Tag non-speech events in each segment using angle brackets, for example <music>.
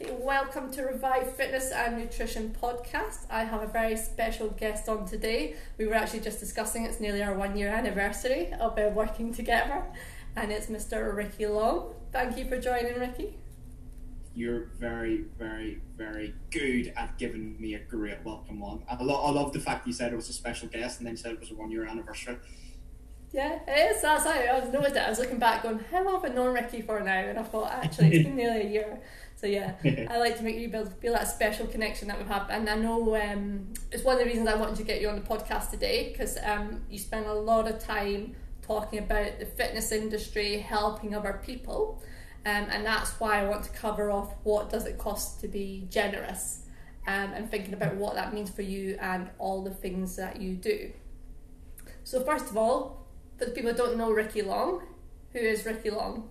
Welcome to Revive Fitness and Nutrition podcast. I have a very special guest on today. We were actually just discussing it's nearly our one year anniversary of uh, working together, and it's Mr. Ricky Long. Thank you for joining, Ricky. You're very, very, very good at giving me a great welcome on. I, lo- I love the fact you said it was a special guest and then you said it was a one year anniversary. Yeah, it is. That's how I was noticed it. I was looking back, going, "How long have I known Ricky for now?" And I thought, actually, it's <laughs> been nearly a year. So yeah, <laughs> I like to make you build feel that special connection that we have, had, and I know um, it's one of the reasons I wanted to get you on the podcast today because um, you spend a lot of time talking about the fitness industry, helping other people, um, and that's why I want to cover off what does it cost to be generous, um, and thinking about what that means for you and all the things that you do. So first of all, for the people who don't know Ricky Long, who is Ricky Long?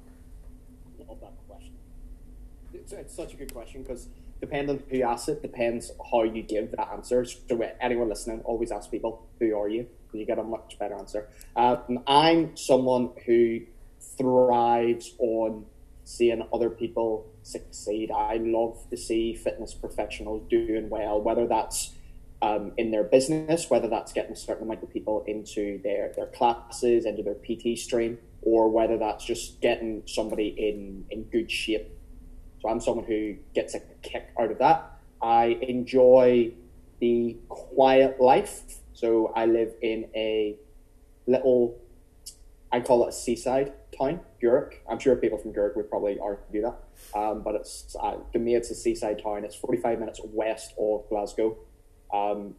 It's, it's such a good question because depending who asks it, depends how you give that answer. So anyone listening, always ask people, "Who are you?" Because you get a much better answer. Um, I'm someone who thrives on seeing other people succeed. I love to see fitness professionals doing well, whether that's um, in their business, whether that's getting a certain amount of people into their, their classes, into their PT stream, or whether that's just getting somebody in, in good shape. So I'm someone who gets a kick out of that. I enjoy the quiet life. So I live in a little, I call it a seaside town, Gourock. I'm sure people from Gourock would probably argue that. Um, but it's uh, to me, it's a seaside town. It's 45 minutes west of Glasgow. Um,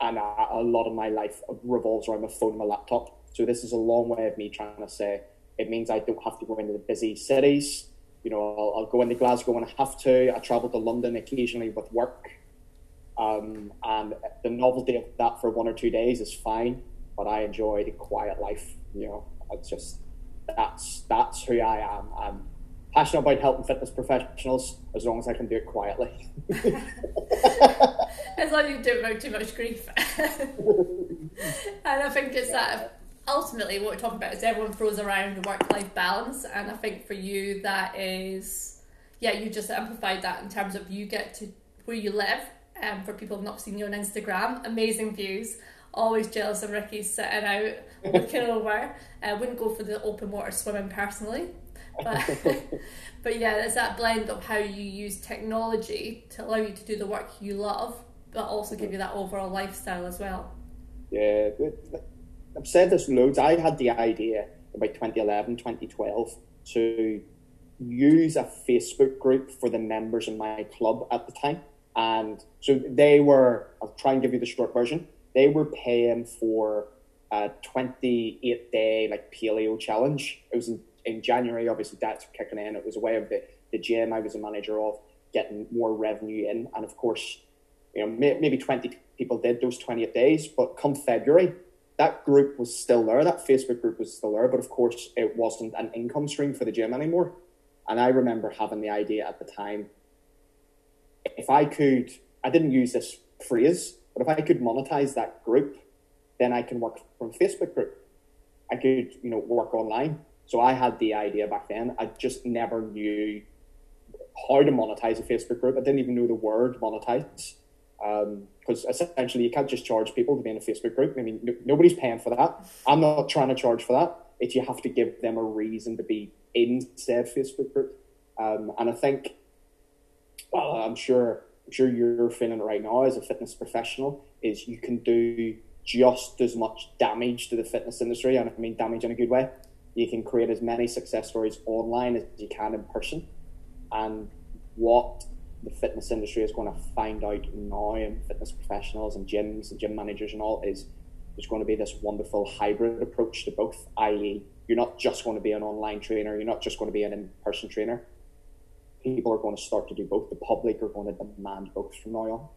and a, a, lot of my life revolves around my phone and my laptop. So this is a long way of me trying to say it means I don't have to go into the busy cities. You know, I'll, I'll go into Glasgow when I have to. I travel to London occasionally with work. Um, and the novelty of that for one or two days is fine, but I enjoy the quiet life. You know, it's just that's that's who I am. I'm passionate about and fitness professionals as long as I can do it quietly. <laughs> as long as you don't without too much grief. <laughs> and I think it's that ultimately what we're talking about is everyone throws around the work life balance, and I think for you that is, yeah, you just amplified that in terms of you get to where you live. And um, for people who've not seen you on Instagram, amazing views. Always jealous of Ricky sitting out looking over. I uh, wouldn't go for the open water swimming personally, but <laughs> but yeah, there's that blend of how you use technology to allow you to do the work you love, but also give you that overall lifestyle as well. Yeah, I've said this loads. I had the idea about 2011, 2012 to use a Facebook group for the members in my club at the time. And so they were, I'll try and give you the short version, they were paying for a 28 day like paleo challenge. It was in, in January, obviously that's kicking in. It was a way of the, the gym I was a manager of getting more revenue in. And of course, you know, may, maybe 20 people did those 28 days, but come February, that group was still there. That Facebook group was still there, but of course, it wasn't an income stream for the gym anymore. And I remember having the idea at the time if I could, I didn't use this phrase, but if I could monetize that group, then I can work from Facebook group. I could, you know, work online. So I had the idea back then. I just never knew how to monetize a Facebook group. I didn't even know the word monetize because um, essentially you can't just charge people to be in a Facebook group. I mean, no, nobody's paying for that. I'm not trying to charge for that. It's you have to give them a reason to be in said Facebook group. Um, and I think, well, I'm sure, I'm sure you're feeling right now as a fitness professional is you can do just as much damage to the fitness industry, and I mean damage in a good way. You can create as many success stories online as you can in person. And what the fitness industry is going to find out now, and fitness professionals and gyms and gym managers and all, is there's going to be this wonderful hybrid approach to both, i.e., you're not just going to be an online trainer, you're not just going to be an in person trainer. People are going to start to do both. The public are going to demand both from now on.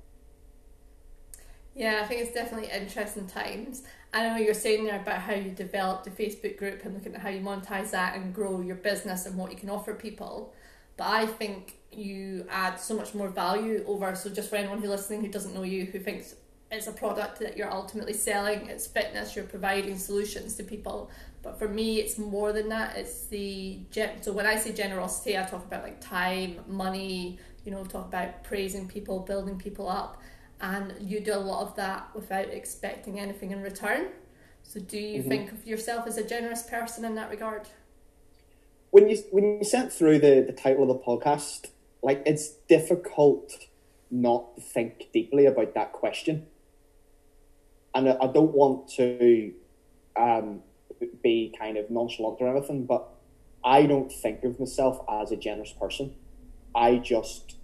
Yeah, I think it's definitely interesting times. I know you're saying there about how you developed the Facebook group and looking at how you monetize that and grow your business and what you can offer people. But I think you add so much more value over. So just for anyone who's listening who doesn't know you, who thinks it's a product that you're ultimately selling. It's fitness. You're providing solutions to people. But for me, it's more than that. It's the so when I say generosity, I talk about like time, money. You know, talk about praising people, building people up, and you do a lot of that without expecting anything in return. So, do you mm-hmm. think of yourself as a generous person in that regard? When you when you sent through the the title of the podcast, like it's difficult not to think deeply about that question, and I, don't want to um, be kind of nonchalant or anything, but I don't think of myself as a generous person. I just,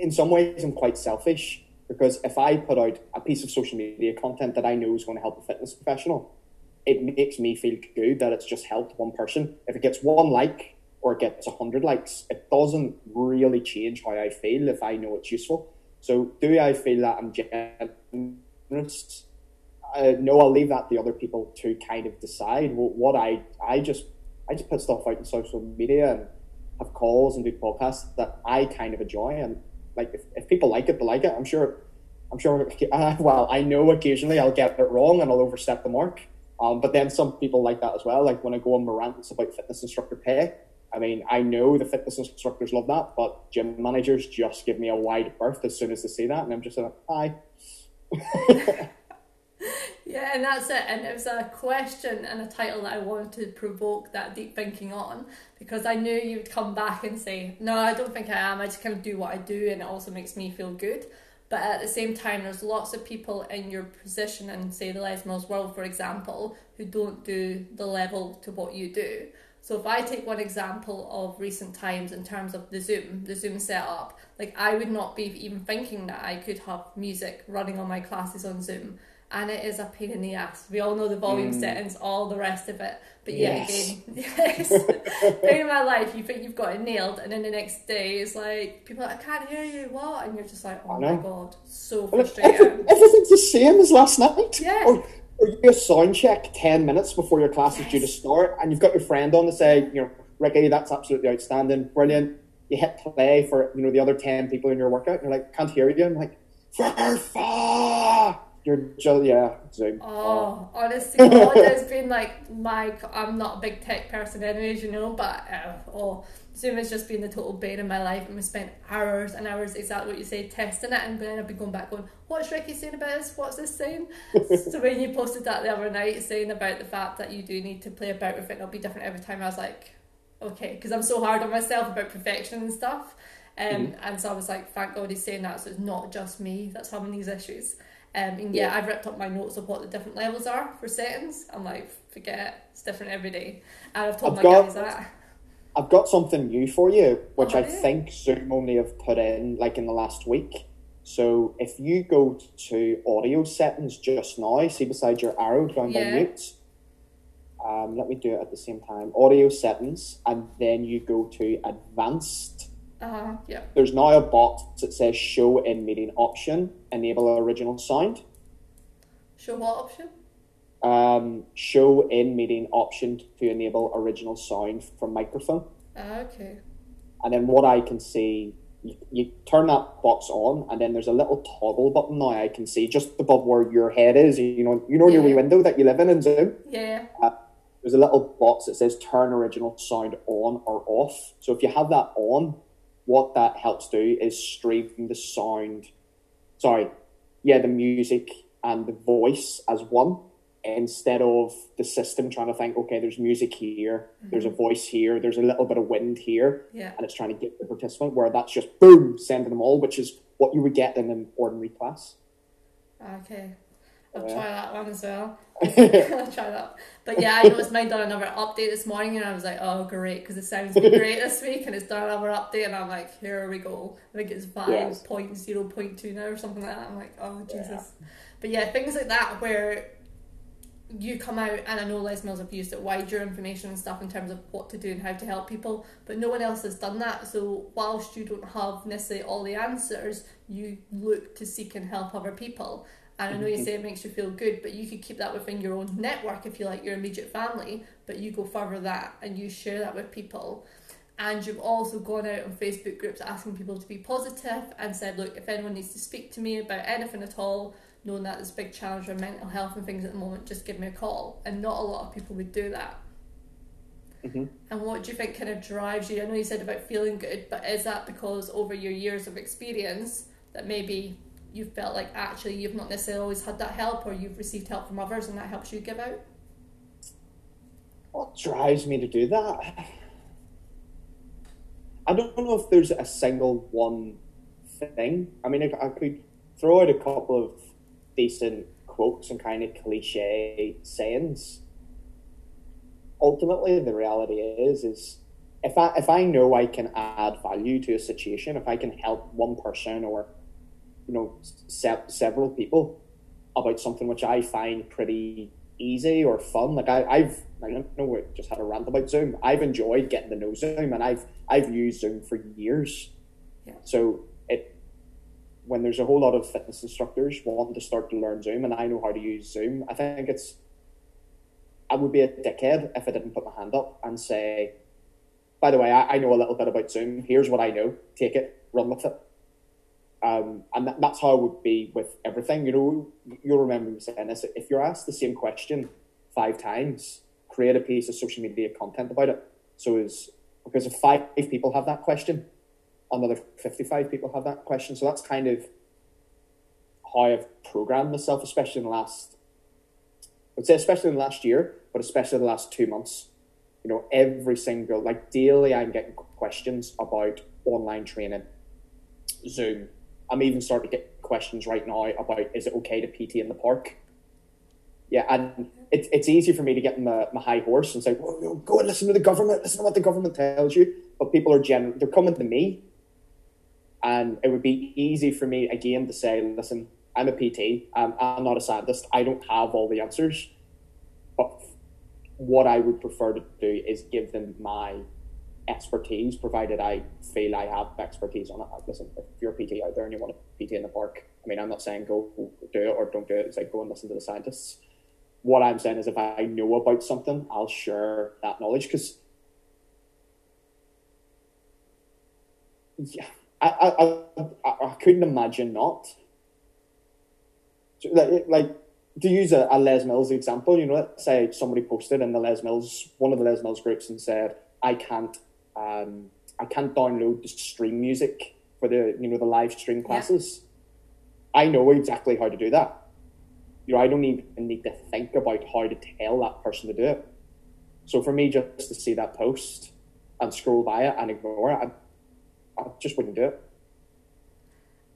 in some ways, I'm quite selfish because if I put out a piece of social media content that I know is going to help a fitness professional, it makes me feel good that it's just helped one person. If it gets one like or it gets a hundred likes, it doesn't really change how I feel if I know it's useful. So, do I feel that I'm generous? uh, no, I'll leave that to the other people to kind of decide. What I I just I just put stuff out in social media and have calls and do podcasts that I kind of enjoy. And like if, if people like it, they like it. I'm sure. I'm sure. <laughs> Uh, well, I know occasionally I'll get it wrong and I'll overstep the mark. Um, but then some people like that as well. Like when I go on my rants about fitness instructor pay. I mean, I know the fitness instructors love that, but gym managers just give me a wide berth as soon as they say that, and I'm just like, hi. <laughs> Yeah, and that's it. And it was a question and a title that I wanted to provoke that deep thinking on because I knew you would come back and say, No, I don't think I am. I just kind of do what I do and it also makes me feel good. But at the same time, there's lots of people in your position in, say, the Les Mills world, for example, who don't do the level to what you do. So if I take one example of recent times in terms of the Zoom, the Zoom setup, like I would not be even thinking that I could have music running on my classes on Zoom and it is a pain in the ass. We all know the volume mm. settings, all the rest of it. But yet yes. again, <laughs> yes, in my life. You think you've got it nailed, and then the next day it's like people are like, I can't hear you. What? And you're just like, oh my god, so frustrating. everything's the same as last night. Yeah. Or you do a sound check ten minutes before your class yes. is due to start, and you've got your friend on to say, you know, Ricky, that's absolutely outstanding, brilliant. You hit play for you know the other ten people in your workout, and you're like, can't hear you. I'm like, for far you're just yeah. Zoom. Oh, honestly, God has been like my. I'm not a big tech person, anyways, you know. But uh, oh, Zoom has just been the total bane in my life, and we spent hours and hours, exactly what you say, testing it, and then I've been going back going, "What's Ricky saying about this? What's this saying?" <laughs> so when you posted that the other night, saying about the fact that you do need to play about with it, and it'll be different every time. I was like, okay, because I'm so hard on myself about perfection and stuff. Um, mm-hmm. And so I was like, thank God he's saying that, so it's not just me that's having these issues. Um, and yeah, yeah, I've ripped up my notes of what the different levels are for settings. I'm like, forget it, it's different every day. And I've told I've my got, guys that. I've got something new for you, which oh, I yeah. think Zoom only have put in like in the last week. So if you go to audio settings just now, see beside your arrow down yeah. by mute. Um, let me do it at the same time. Audio settings, and then you go to advanced uh-huh, yeah. There's now a box that says show in meeting option, enable original sound. Show what option? Um, show in meeting option to enable original sound from microphone. Uh, okay. And then what I can see, you, you, turn that box on, and then there's a little toggle button now I can see just above where your head is. You know, you know yeah. your wee window that you live in in Zoom. Yeah. Uh, there's a little box that says turn original sound on or off. So if you have that on, what that helps do is stream the sound, sorry, yeah, the music and the voice as one instead of the system trying to think, okay, there's music here, mm-hmm. there's a voice here, there's a little bit of wind here, yeah. and it's trying to get the participant, where that's just boom, sending them all, which is what you would get in an ordinary class. Okay. I'll try that one as well. <laughs> <laughs> I'll try that. But yeah, I noticed mine done another update this morning, and I was like, oh great, because it sounds <laughs> great this week, and it's done another update, and I'm like, here we go. I think it's five point zero point two now or something like that. I'm like, oh Jesus. Yeah. But yeah, things like that where you come out and I know Les Mills have used it wide your information and stuff in terms of what to do and how to help people, but no one else has done that. So whilst you don't have necessarily all the answers, you look to seek and help other people. And I know you say it makes you feel good, but you could keep that within your own network if you like your immediate family, but you go further that and you share that with people. and you've also gone out on Facebook groups asking people to be positive and said, look, if anyone needs to speak to me about anything at all, knowing that there's a big challenge with mental health and things at the moment, just give me a call. And not a lot of people would do that. Mm-hmm. And what do you think kind of drives you? I know you said about feeling good, but is that because over your years of experience that maybe you felt like actually you've not necessarily always had that help or you've received help from others and that helps you give out? What drives me to do that? I don't know if there's a single one thing. I mean, I, I could throw out a couple of decent quotes and kind of cliche sayings. Ultimately, the reality is, is if I if I know I can add value to a situation, if I can help one person or you know se- several people about something which I find pretty easy or fun, like I, I've I don't know we just had a rant about Zoom. I've enjoyed getting to know Zoom, and I've I've used Zoom for years. Yeah. So it when there's a whole lot of fitness instructors wanting to start to learn Zoom, and I know how to use Zoom, I think it's I would be a dickhead if I didn't put my hand up and say, by the way, I, I know a little bit about Zoom. Here's what I know. Take it, run with it. Um, and that, that's how it would be with everything. You know, you'll remember me saying this. If you're asked the same question five times, create a piece of social media content about it. So is because if five if people have that question, another 55 people have that question. So that's kind of how I've programmed myself, especially in the last, I would say, especially in the last year, but especially the last two months. You know, every single, like daily, I'm getting questions about online training, Zoom. I'm even starting to get questions right now about is it okay to PT in the park? Yeah, and it's it's easy for me to get in my, my high horse and say, well, go and listen to the government, listen to what the government tells you. But people are gen- they're coming to me, and it would be easy for me again to say, listen, I'm a PT, I'm not a scientist, I don't have all the answers, but what I would prefer to do is give them my expertise, provided I feel I have expertise on it. Listen, if you're a PT out there and you want a PT in the park, I mean, I'm not saying go do it or don't do it. It's like go and listen to the scientists what I'm saying is if I know about something, I'll share that knowledge because yeah, I, I, I, I couldn't imagine not. Like, like to use a, a Les Mills example, you know, let's say somebody posted in the Les Mills, one of the Les Mills groups, and said, "I can't, um, I can't download the stream music for the, you know, the live stream classes." Yeah. I know exactly how to do that you know, I don't even need to think about how to tell that person to do it. So for me, just to see that post and scroll by it and ignore it, I, I just wouldn't do it.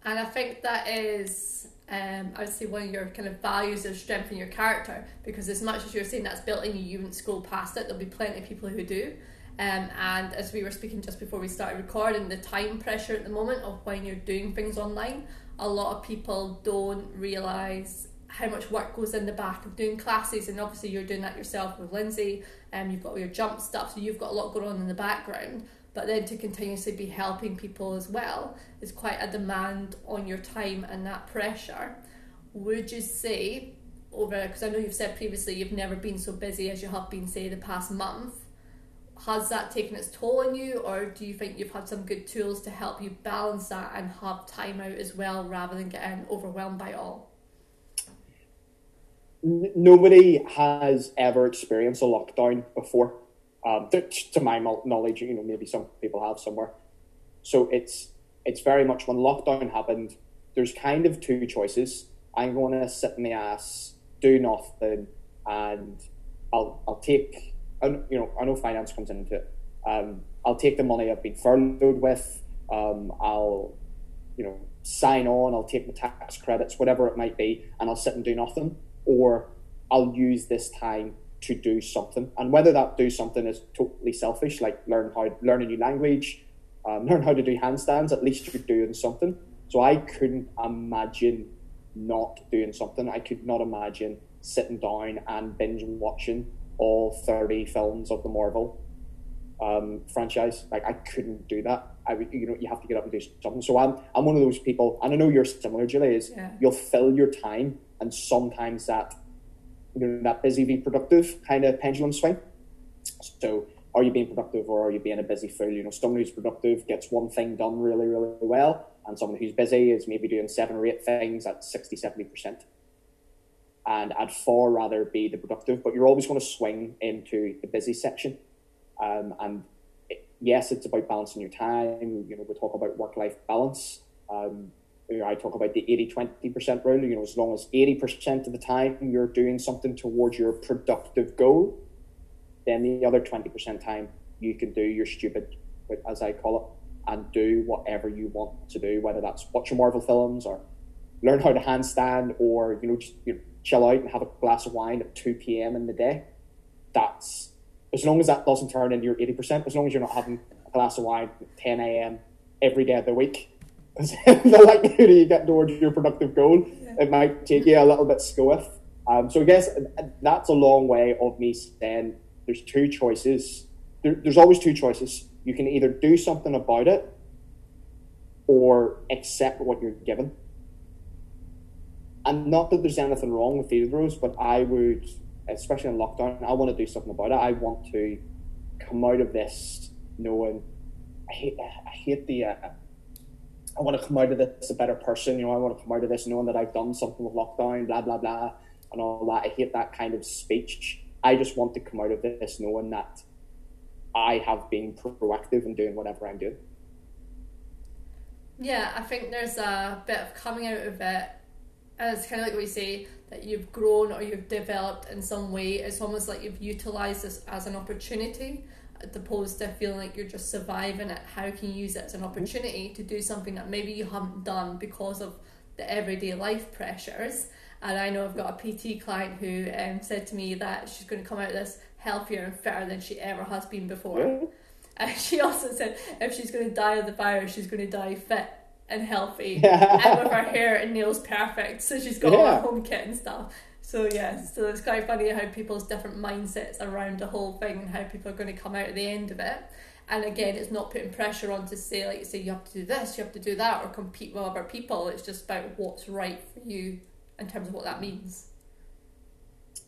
And I think that is, um, I would say, one of your kind of values of strengthening your character because as much as you're saying that's built in you, you wouldn't scroll past it. There'll be plenty of people who do. Um, and as we were speaking just before we started recording, the time pressure at the moment of when you're doing things online, a lot of people don't realise how much work goes in the back of doing classes. And obviously you're doing that yourself with Lindsay. And um, you've got all your jump stuff so you've got a lot going on in the background. But then to continuously be helping people as well is quite a demand on your time and that pressure. Would you say over because I know you've said previously you've never been so busy as you have been say the past month has that taken its toll on you or do you think you've had some good tools to help you balance that and have time out as well rather than getting overwhelmed by all nobody has ever experienced a lockdown before. Um, to, my knowledge, you know, maybe some people have somewhere. So it's it's very much when lockdown happened. There's kind of two choices. I'm going to sit in the ass, do nothing, and I'll I'll take. You know, I know finance comes into it. Um, I'll take the money I've been furloughed with. Um, I'll, you know, sign on. I'll take the tax credits, whatever it might be, and I'll sit and do nothing or I'll use this time to do something. And whether that do something is totally selfish, like learn how learn a new language, um, <laughs> learn how to do handstands, at least you're doing something. So I couldn't imagine not doing something. I could not imagine sitting down and binge watching all 30 films of the Marvel um, franchise. Like I couldn't do that. I you know you have to get up and do something. So I'm I'm one of those people, and I know you're similar, Julie. Is yeah. you'll fill your time and sometimes that you know that busy be productive kind of pendulum swing. So are you being productive or are you being a busy fool? You know, someone who's productive gets one thing done really, really well, and someone who's busy is maybe doing seven or eight things at 60, 70%. And I'd far rather be the productive, but you're always going to swing into the busy section. Um, and it, yes, it's about balancing your time. You know, we talk about work life balance. Um, you know, I talk about the 80 20% rule. You know, as long as 80% of the time you're doing something towards your productive goal, then the other 20% time you can do your stupid, as I call it, and do whatever you want to do, whether that's watch your Marvel films or learn how to handstand or, you know, just you know, chill out and have a glass of wine at 2 p.m. in the day. That's, as long as that doesn't turn into your 80%, as long as you're not having a glass of wine at 10 a.m. every day of the week, <laughs> the likelihood of you getting towards your productive goal, yeah. it might take you a little bit squiff. Um, so I guess that's a long way of me saying there's two choices. There, there's always two choices. You can either do something about it or accept what you're given. And not that there's anything wrong with of those, but I would, especially in lockdown, I want to do something about it. I want to come out of this knowing I hate, I hate the. Uh, I want to come out of this a better person. You know, I want to come out of this knowing that I've done something with lockdown, blah blah blah, and all that. I hate that kind of speech. I just want to come out of this knowing that I have been proactive in doing whatever I'm doing. Yeah, I think there's a bit of coming out of it, and it's kind of like what you say that you've grown or you've developed in some way. It's almost like you've utilized this as an opportunity, as opposed to feeling like you're just surviving it. How can you use it as an opportunity to do something that maybe you haven't done because of the everyday life pressures? And I know I've got a PT client who um, said to me that she's going to come out of this healthier and fitter than she ever has been before. And <laughs> she also said if she's going to die of the virus, she's going to die fit and healthy <laughs> and with her hair and nails perfect. So she's got yeah. all her home kit and stuff. So yeah, so it's quite funny how people's different mindsets around the whole thing and how people are going to come out at the end of it. And again, it's not putting pressure on to say like say you have to do this, you have to do that, or compete with other people. It's just about what's right for you in terms of what that means.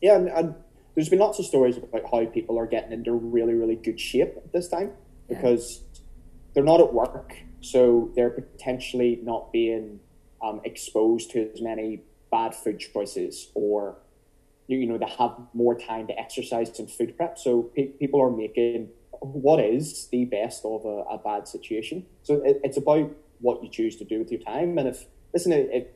Yeah, and, and there's been lots of stories about how people are getting into really, really good shape at this time because yeah. they're not at work, so they're potentially not being um, exposed to as many bad food choices or you know they have more time to exercise and food prep. So pe- people are making what is the best of a, a bad situation. So it, it's about what you choose to do with your time. And if listen if,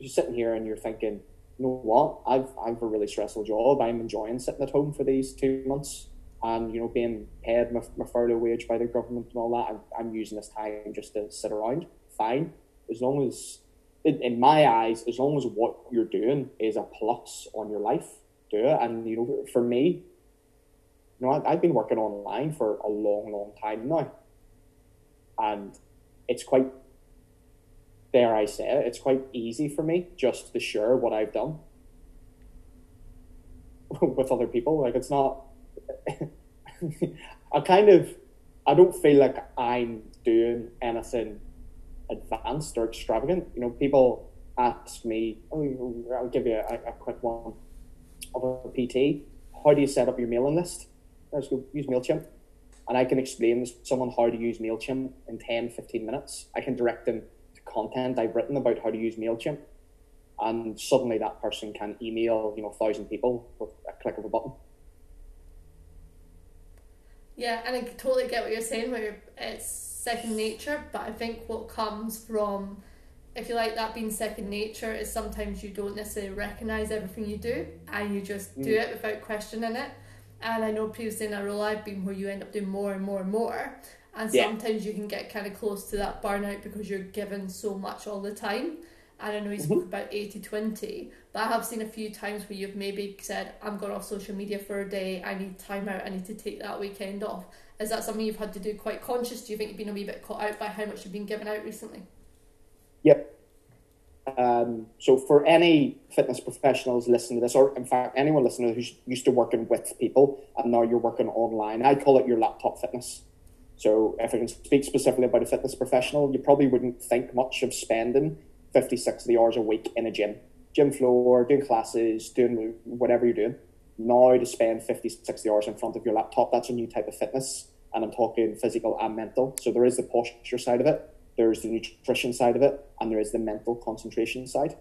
you're sitting here and you're thinking, you know what, I've I've a really stressful job. I'm enjoying sitting at home for these two months and you know being paid my, my furlough wage by the government and all that. I'm, I'm using this time just to sit around. Fine, as long as in, in my eyes, as long as what you're doing is a plus on your life, do it. And you know, for me, you know, I, I've been working online for a long, long time now, and it's quite there I say it, it's quite easy for me just to share what I've done <laughs> with other people. Like it's not. I kind of, I don't feel like I'm doing anything advanced or extravagant. You know, people ask me, oh, I'll give you a, a quick one of a PT. How do you set up your mailing list? Let's go use MailChimp. And I can explain to someone how to use MailChimp in 10, 15 minutes. I can direct them to content I've written about how to use MailChimp. And suddenly that person can email, you know, a thousand people with a click of a button. Yeah, and I totally get what you're saying, where it's second nature, but I think what comes from, if you like that being second nature, is sometimes you don't necessarily recognise everything you do and you just do mm. it without questioning it. And I know previously in a role I've been where you end up doing more and more and more and yeah. sometimes you can get kind of close to that burnout because you're given so much all the time and I know you spoke mm-hmm. about 80 20 I have seen a few times where you've maybe said I'm going off social media for a day I need time out I need to take that weekend off. Is that something you've had to do quite conscious? Do you think you've been a wee bit caught out by how much you've been given out recently? Yep. Um, so for any fitness professionals listening to this, or in fact anyone listening who's used to working with people and now you're working online, I call it your laptop fitness. So if I can speak specifically about a fitness professional, you probably wouldn't think much of spending 50, 60 hours a week in a gym, gym floor, doing classes, doing whatever you're doing. now to spend 50, 60 hours in front of your laptop, that's a new type of fitness. And I'm talking physical and mental. So there is the posture side of it, there's the nutrition side of it, and there is the mental concentration side.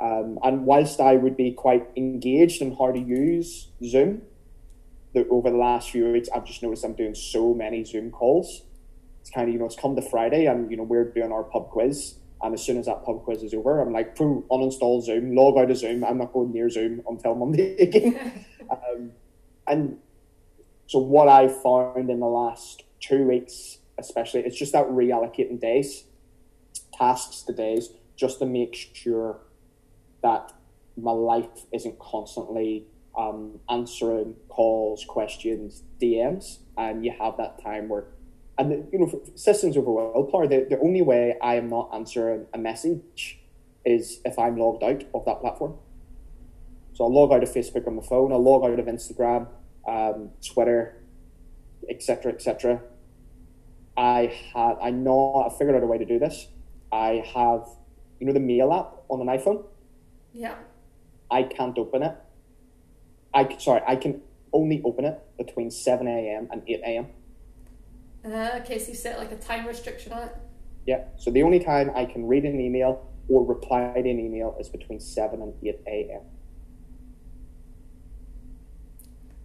Um, and whilst I would be quite engaged in how to use Zoom, the, over the last few weeks, I've just noticed I'm doing so many Zoom calls. It's kind of, you know, it's come to Friday and, you know, we're doing our pub quiz. And as soon as that pub quiz is over, I'm like, poo, uninstall Zoom, log out of Zoom. I'm not going near Zoom until Monday <laughs> again. <laughs> um, and so what I found in the last two weeks, especially, it's just that reallocating days, tasks to days, just to make sure that my life isn't constantly um, answering calls, questions, DMs, and you have that time where, and you know, systems over willpower, the, the only way I am not answering a message is if I'm logged out of that platform. So I'll log out of Facebook on my phone, I'll log out of Instagram, um, Twitter, etc., etc. I had, I know, I figured out a way to do this. I have, you know, the mail app on an iPhone. Yeah. I can't open it I sorry, I can only open it between seven a.m. and eight a.m. Uh, okay, so you set like a time restriction on it. Yeah. So the only time I can read an email or reply to an email is between seven and eight a.m.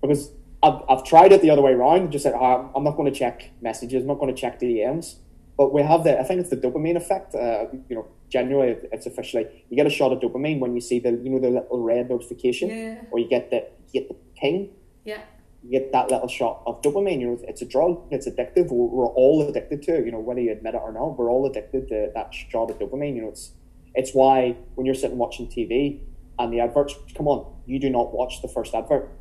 Because I've, I've tried it the other way around. Just said oh, I'm not going to check messages. I'm not going to check DMs. But we have the I think it's the dopamine effect. Uh, you know, generally it's officially you get a shot of dopamine when you see the you know the little red notification, yeah. or you get the you get the ping. Yeah. You get that little shot of dopamine. You know, it's a drug. It's addictive. We're, we're all addicted to it. You know, whether you admit it or not, we're all addicted to that shot of dopamine. You know, it's it's why when you're sitting watching TV and the adverts come on, you do not watch the first advert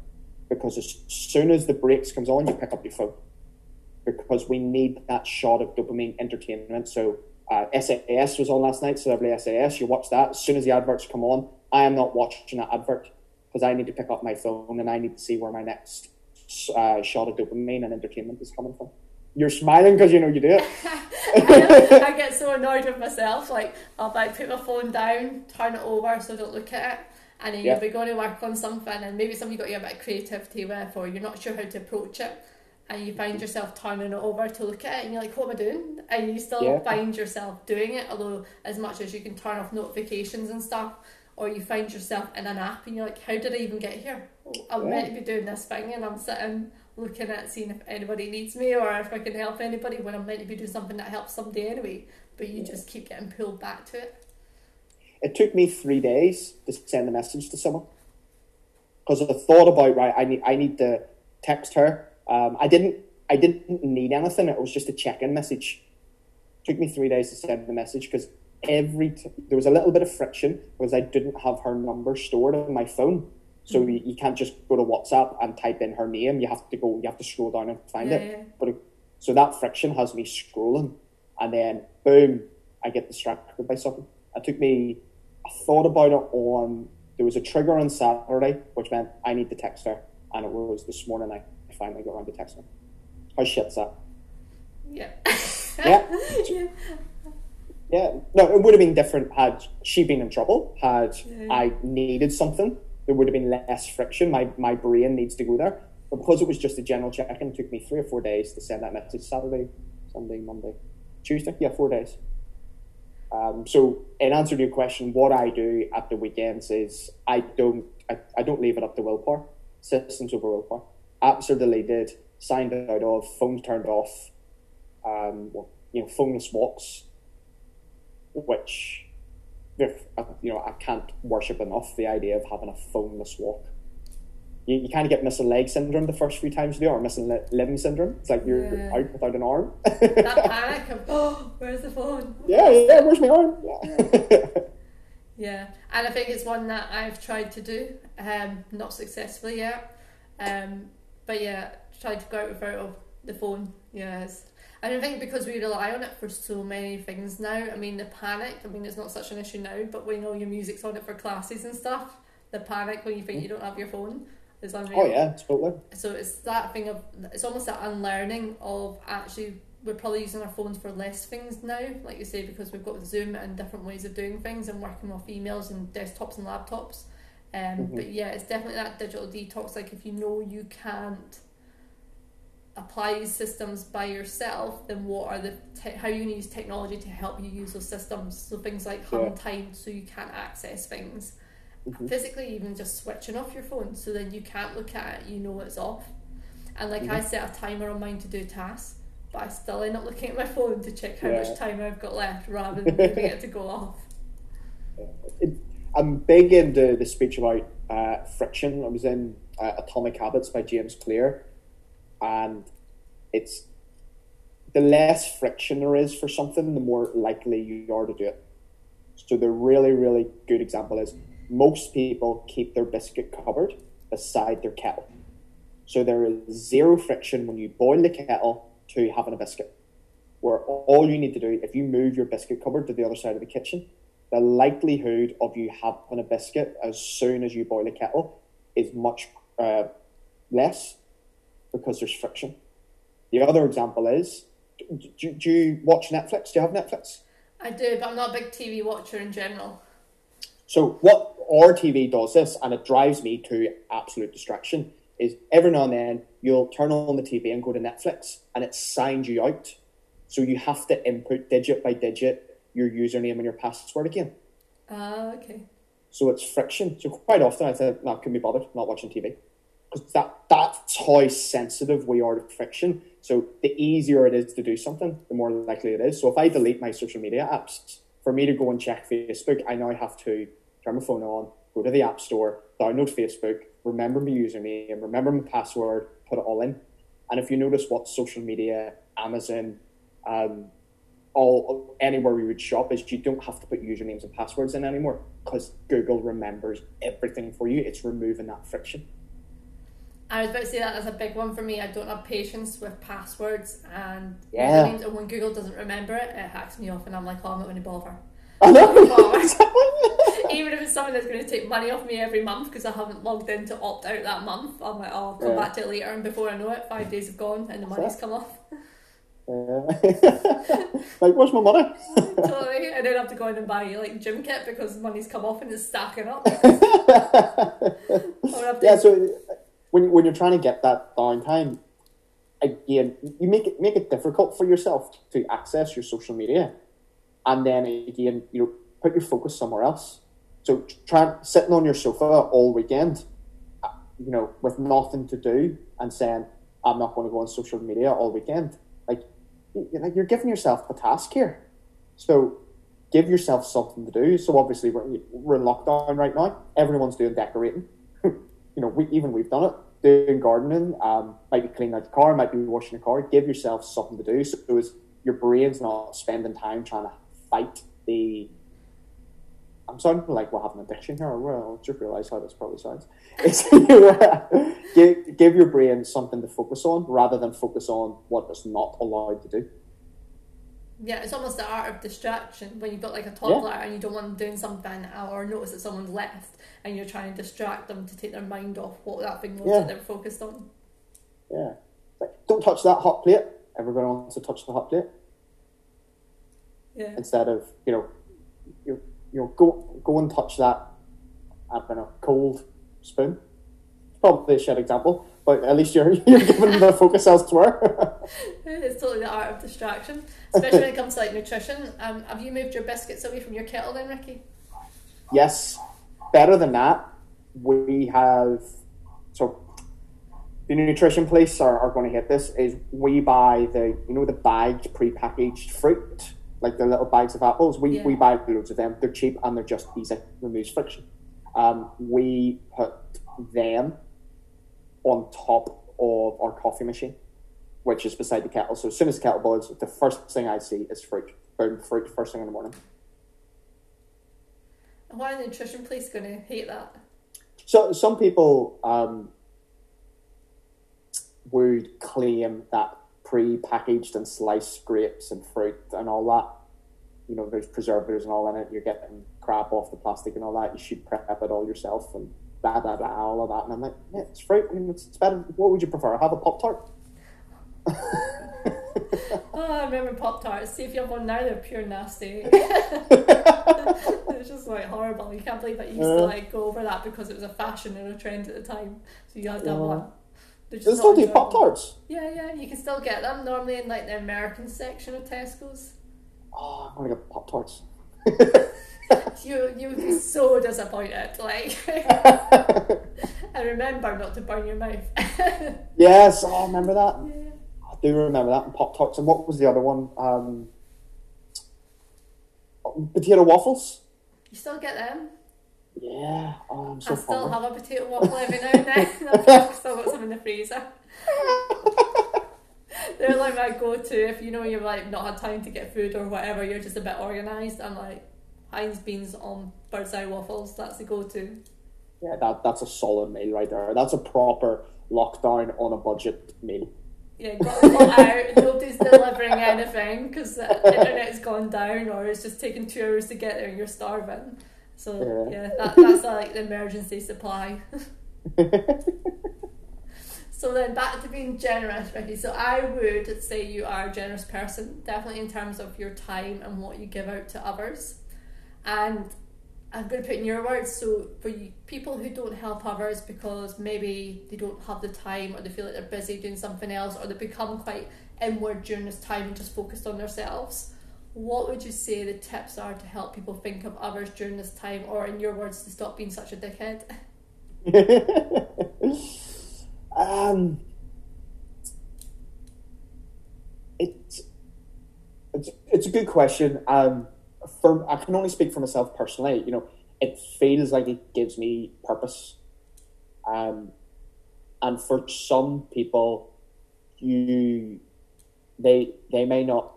because as soon as the breaks comes on, you pick up your phone because we need that shot of dopamine entertainment. So uh, SAS was on last night, Celebrity SAS. You watch that. As soon as the adverts come on, I am not watching that advert because I need to pick up my phone and I need to see where my next uh, shot of dopamine and entertainment is coming from. You're smiling because you know you do it. <laughs> I <laughs> get so annoyed with myself. Like I'll like put my phone down, turn it over so I don't look at it, and then yeah. you'll be going to work on something, and maybe something you got you a bit of creativity with, or you're not sure how to approach it and you find yourself turning it over to look at it and you're like, what am I doing? And you still yeah. find yourself doing it, although as much as you can turn off notifications and stuff, or you find yourself in an app and you're like, how did I even get here? I'm yeah. meant to be doing this thing and I'm sitting looking at seeing if anybody needs me or if I can help anybody when I'm meant to be doing something that helps somebody anyway. But you just keep getting pulled back to it. It took me three days to send a message to someone because I thought about right. I need I need to text her um, I didn't I didn't need anything. It was just a check-in message. It took me three days to send the message because every t- there was a little bit of friction because I didn't have her number stored on my phone. So mm-hmm. you, you, can't just go to WhatsApp and type in her name. You have to go. You have to scroll down and find yeah, it. Yeah. But it, so that friction has me scrolling, and then boom, I get distracted by something. It took me. I thought about it on. There was a trigger on Saturday, which meant I need to text her, and it was this morning. I finally got around to texting. How shit's that? Yeah. yeah. <laughs> Yeah. Yeah, no, it would have been different had she been in trouble. Had yeah. I needed something, there would have been less friction. My my brain needs to go there. But because it was just a general check-in, it took me three or four days to send that message. Saturday, Sunday, Monday, Tuesday. Yeah, four days. Um, so, in answer to your question, what I do at the weekends is I don't I, I don't leave it up to willpower. Systems over willpower apps are deleted, signed out of, phones turned off, um, well, you know, phoneless walks, which, if, you know, I can't worship enough the idea of having a phoneless walk. You, you kind of get missing leg syndrome the first few times you do, or missing limb syndrome. It's like you're yeah. out without an arm. that <laughs> panic of, oh, where's the phone? Yeah, yeah, where's my arm? Yeah. <laughs> yeah, and I think it's one that I've tried to do, um, not successfully yet. Um, but yeah, tried to go out without the phone. Yes. I don't think because we rely on it for so many things now. I mean, the panic. I mean, it's not such an issue now, but when all your music's on it for classes and stuff, the panic when you think you don't have your phone is unreal. Oh yeah, totally. So it's that thing of it's almost that unlearning of actually we're probably using our phones for less things now, like you say, because we've got Zoom and different ways of doing things and working off emails and desktops and laptops Um, Mhm. But yeah, it's definitely that digital detox. Like if you know you can't apply these systems by yourself, then what are the te- how are you going to use technology to help you use those systems? So things like home Yeah. time, so you can't access things. Mhm. Physically, even just switching off your phone, so then you can't look at it. You know it's off. And like I Mhm. set a timer on mine to do tasks, but I still end up looking at my phone to check how Yeah. much time I've got left, rather <laughs> than leaving it to go off. I'm big into the speech about uh, friction. I was in uh, Atomic Habits by James Clear, and it's the less friction there is for something, the more likely you are to do it. So the really, really good example is most people keep their biscuit cupboard beside their kettle. So there is zero friction when you boil the kettle to having a biscuit. Where all you need to do, if you move your biscuit cupboard to the other side of the kitchen, the likelihood of you having a biscuit as soon as you boil a kettle is much uh, less because there's friction. The other example is do, do, do you watch Netflix? Do you have Netflix? I do, but I'm not a big TV watcher in general. So what our TV does this, and it drives me to absolute distraction, is every now and then you'll turn on the TV and go to Netflix, and it signs you out. So you have to input digit by digit your username and your password again. Ah, okay. So it's friction. So quite often I say, no, can be bothered, not watching TV. Because that, that's how sensitive we are to friction. So the easier it is to do something, the more likely it is. So if I delete my social media apps, for me to go and check Facebook, I now have to turn my phone on, go to the App Store, download Facebook, remember my username, remember my password, put it all in. And if you notice what social media, Amazon, um, all anywhere we would shop is you don't have to put usernames and passwords in anymore because Google remembers everything for you. It's removing that friction. I was about to say that as a big one for me. I don't have patience with passwords and Yeah. usernames, and when Google doesn't remember it, it hacks me off, and I'm like, oh, I'm not going to bother. <laughs> I know. <laughs> Even if it's something that's going to take money off me every month because I haven't logged in to opt out that month, I'm like, oh, I'll come Yeah. back to it later, and before I know it, five days have gone and the money's come off. <laughs> Like, where's my money? totally. I then have to go in and buy like gym kit because the money's come off and it's stacking up. I would have to- yeah, so when, when you're trying to get that downtime, again, you make it make it difficult for yourself to access your social media, and then again, you know, put your focus somewhere else. So try sitting on your sofa all weekend, uh, you know, with nothing to do, and saying, "I'm not going to go on social media all weekend." Like, you're giving yourself a task here. So give yourself something to do. So obviously we're, we're in lockdown right now. Everyone's doing decorating. You know, we, even we've done it. Doing gardening, um, might be cleaning out the car, might be washing the car. Give yourself something to do. So as your brain's not spending time trying to fight the. I'm sounding like we'll have an addiction here. Well, I just realised how this probably sounds. It's, <laughs> give, give your brain something to focus on rather than focus on what it's not allowed to do. Yeah, it's almost the art of distraction when you've got like a toddler and you don't want them doing something or notice that someone's left and you're trying to distract them to take their mind off what that thing was Yeah. that they're focused on. Yeah. Like, don't touch that hot plate. Everybody wants to touch the hot plate Yeah. instead of, you know, you, you know, go go and touch that, I don't know, cold spoon. Probably a shit example, but at least you're <laughs> you're giving the focus elsewhere. <laughs> It's totally the art of distraction, especially when it comes to like nutrition. Um, have you moved your biscuits away from your kettle then, Ricky? yes. Better than that, we have so the nutrition place are, are going to hit this is we buy the you know the bagged pre-packaged fruit like the little bags of apples we, Yeah. we buy loads of them they're cheap and they're just easy removes friction um, we put them on top of our coffee machine which is beside the kettle so as soon as the kettle boils the first thing I see is fruit boom fruit first thing in the morning And why are the nutrition police going to hate that? So some people um, would claim that pre-packaged and sliced grapes and fruit and all that, you know, there's preservatives and all in it. You're getting crap off the plastic and all that. You should prep it all yourself and blah blah blah, all of that. And I'm like, yeah, it's fruit. I mean, it's, it's better. What would you prefer? Have a pop tart? <laughs> oh, I remember Pop Tarts. See if you have one now, they're pure nasty. <laughs> <laughs> it's just like horrible. You can't believe that you used to like go over that because it was a fashion and a trend at the time. So you had to have Yeah. one. Just still do. Pop Tarts. Yeah, yeah, you can still get them normally in like the American section of Tesco's. Oh, I'm gonna get Pop Tarts. <laughs> You you would be so disappointed. Like, <laughs> and remember not to burn your mouth. <laughs> yes, oh, I remember that. yeah. I do remember that. And Pop Tarts. And what was the other one? Um, potato waffles. You still get them. Yeah. Oh, I'm so I still have a potato waffle every now and then. I've still got some in the freezer. They're like my go-to if you know you've like not had time to get food or whatever. You're just a bit organised. I'm like Heinz beans on Birds Eye waffles. That's the go-to. Yeah, that that's a solid meal right there. That's a proper lockdown on a budget meal. Yeah, got pull out. Nobody's <laughs> delivering anything because the internet's gone down or it's just taking two hours to get there and you're starving. So Yeah. yeah, that, that's like the emergency supply. <laughs> So then back to being generous, Ricky. So I would say you are a generous person, definitely in terms of your time and what you give out to others. And I'm going to put in your words. So for you, people who don't help others because maybe they don't have the time or they feel like they're busy doing something else or they become quite inward during this time and just focused on themselves. What would you say the tips are to help people think of others during this time, or in your words, to stop being such a dickhead? <laughs> um, it's it's it's a good question. Um, for I can only speak for myself personally. You know, it feels like it gives me purpose. Um, and for some people, you they they may not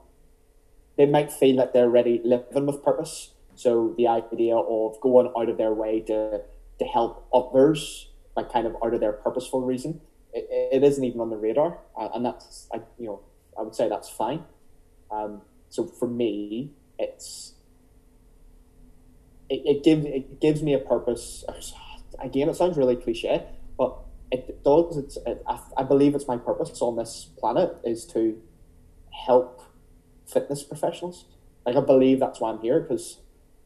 they might feel that they're already living with purpose. So the idea of going out of their way to to help others, like kind of out of their purposeful reason, it, it isn't even on the radar, uh, and that's I, you know I would say that's fine. Um, so for me, it's it, it gives it gives me a purpose. <sighs> Again, it sounds really cliche, but it does. It's it, I, I believe it's my purpose on this planet is to help fitness professionals. Like I believe that's why I'm here because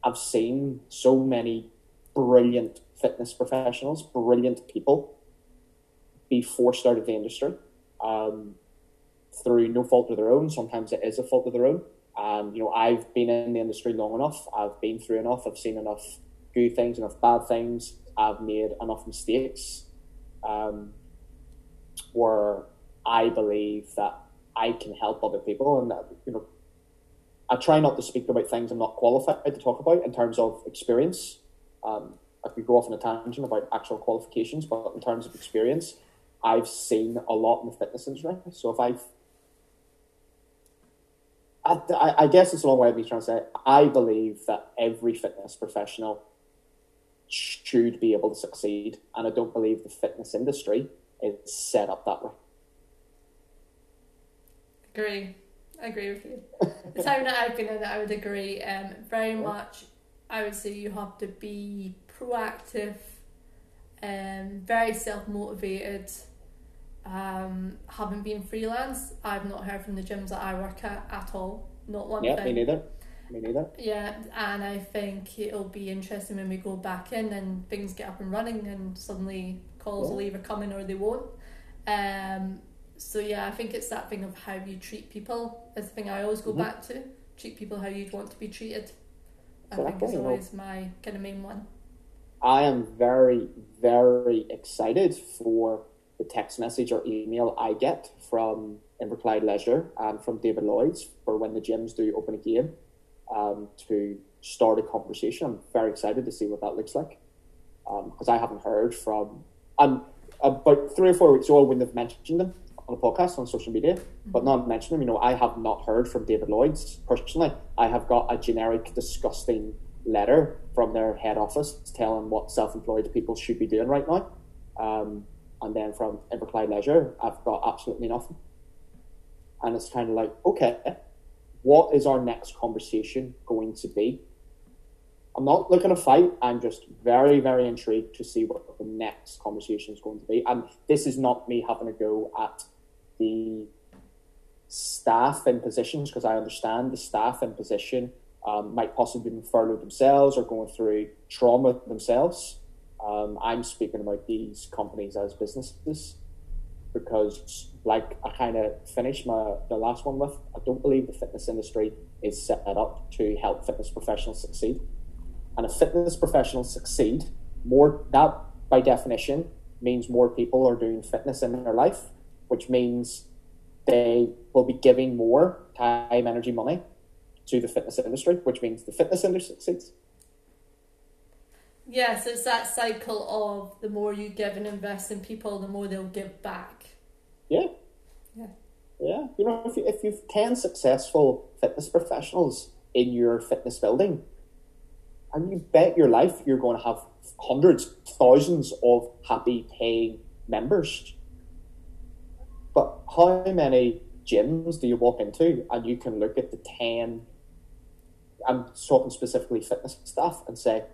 I've seen so many brilliant fitness professionals, brilliant people, be forced out of the industry um, through no fault of their own. Sometimes it is a fault of their own. And you know, I've been in the industry long enough. I've been through enough. I've seen enough good things, enough bad things. I've made enough mistakes um, where I believe that I can help other people, and that you know, I try not to speak about things I'm not qualified to talk about in terms of experience. Um, I could go off on a tangent about actual qualifications, but in terms of experience, I've seen a lot in the fitness industry. So if I've I, I- I guess it's a long way of me trying to say I believe that every fitness professional should be able to succeed, and I don't believe the fitness industry is set up that way. Agree. I agree with you. <laughs> the time that I've been in it, I would agree. Um, very much, I would say you have to be proactive, um, very self motivated. Um, having been freelance, I've not heard from the gyms that I work at at all. Not one Yeah, thing. me neither. Me neither. Yeah, and I think it'll be interesting when we go back in and things get up and running and suddenly calls will either come in or they won't. Um, so yeah, I think it's that thing of how you treat people is the thing I always go Mhm. back to. Treat people how you'd want to be treated. I think is know- always my kind of main one. I am very, very excited for the text message or email I get from Inverclyde Leisure and from David Lloyd's for when the gyms do open again um, to start a conversation. I'm very excited to see what that looks like because I haven't heard from. And about three or four weeks ago, I wouldn't have mentioned them on a podcast on social media, but not mention them. You know, I have not heard from David Lloyd's personally. I have got a generic, disgusting letter from their head office telling what self-employed people should be doing right now. Um, and then from Inverclyde Leisure, I've got absolutely nothing. And it's kind of like, okay, what is our next conversation going to be? I'm not looking to fight. I'm just very, very intrigued to see what the next conversation is going to be. And this is not me having a go at the staff in positions because I understand the staff in position um, might possibly be furloughed themselves or going through trauma themselves. Um, I'm speaking about these companies as businesses because, like I kind of finished my the last one with, I don't believe the fitness industry is set up to help fitness professionals succeed. And if fitness professionals succeed, more that by definition means more people are doing fitness in their life, which means they will be giving more time, energy, money to the fitness industry, which means the fitness industry succeeds. Yes, it's that cycle of the more you give and invest in people, the more they'll give back. Yeah. Yeah. Yeah. You know, if, you, if you've 10 successful fitness professionals in your fitness building, and you bet your life you're going to have hundreds, thousands of happy paying members. But how many gyms do you walk into and you can look at the 10, I'm talking specifically fitness staff, and say,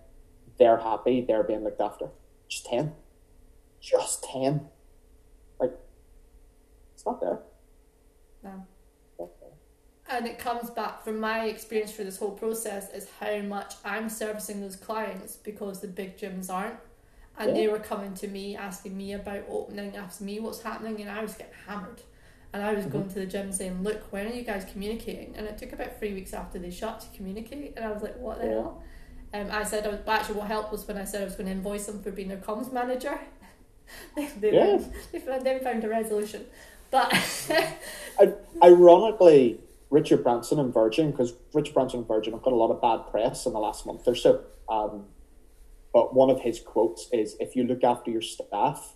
they're happy, they're being looked after? Just 10. Just 10. Like, it's not there. No. And it comes back from my experience through this whole process is how much I'm servicing those clients because the big gyms aren't. And Yeah. they were coming to me asking me about opening, asking me what's happening, and I was getting hammered. And I was mm-hmm. going to the gym saying, Look, when are you guys communicating? And it took about three weeks after they shut to communicate. And I was like, What the Yeah. hell? Um, I said, I was, actually, what helped was when I said I was going to invoice them for being their comms manager. <laughs> they, they, Yeah. they, found, they found a resolution. But <laughs> I, ironically, Richard Branson and Virgin, because Richard Branson and Virgin have got a lot of bad press in the last month or so. Um, but one of his quotes is, "If you look after your staff,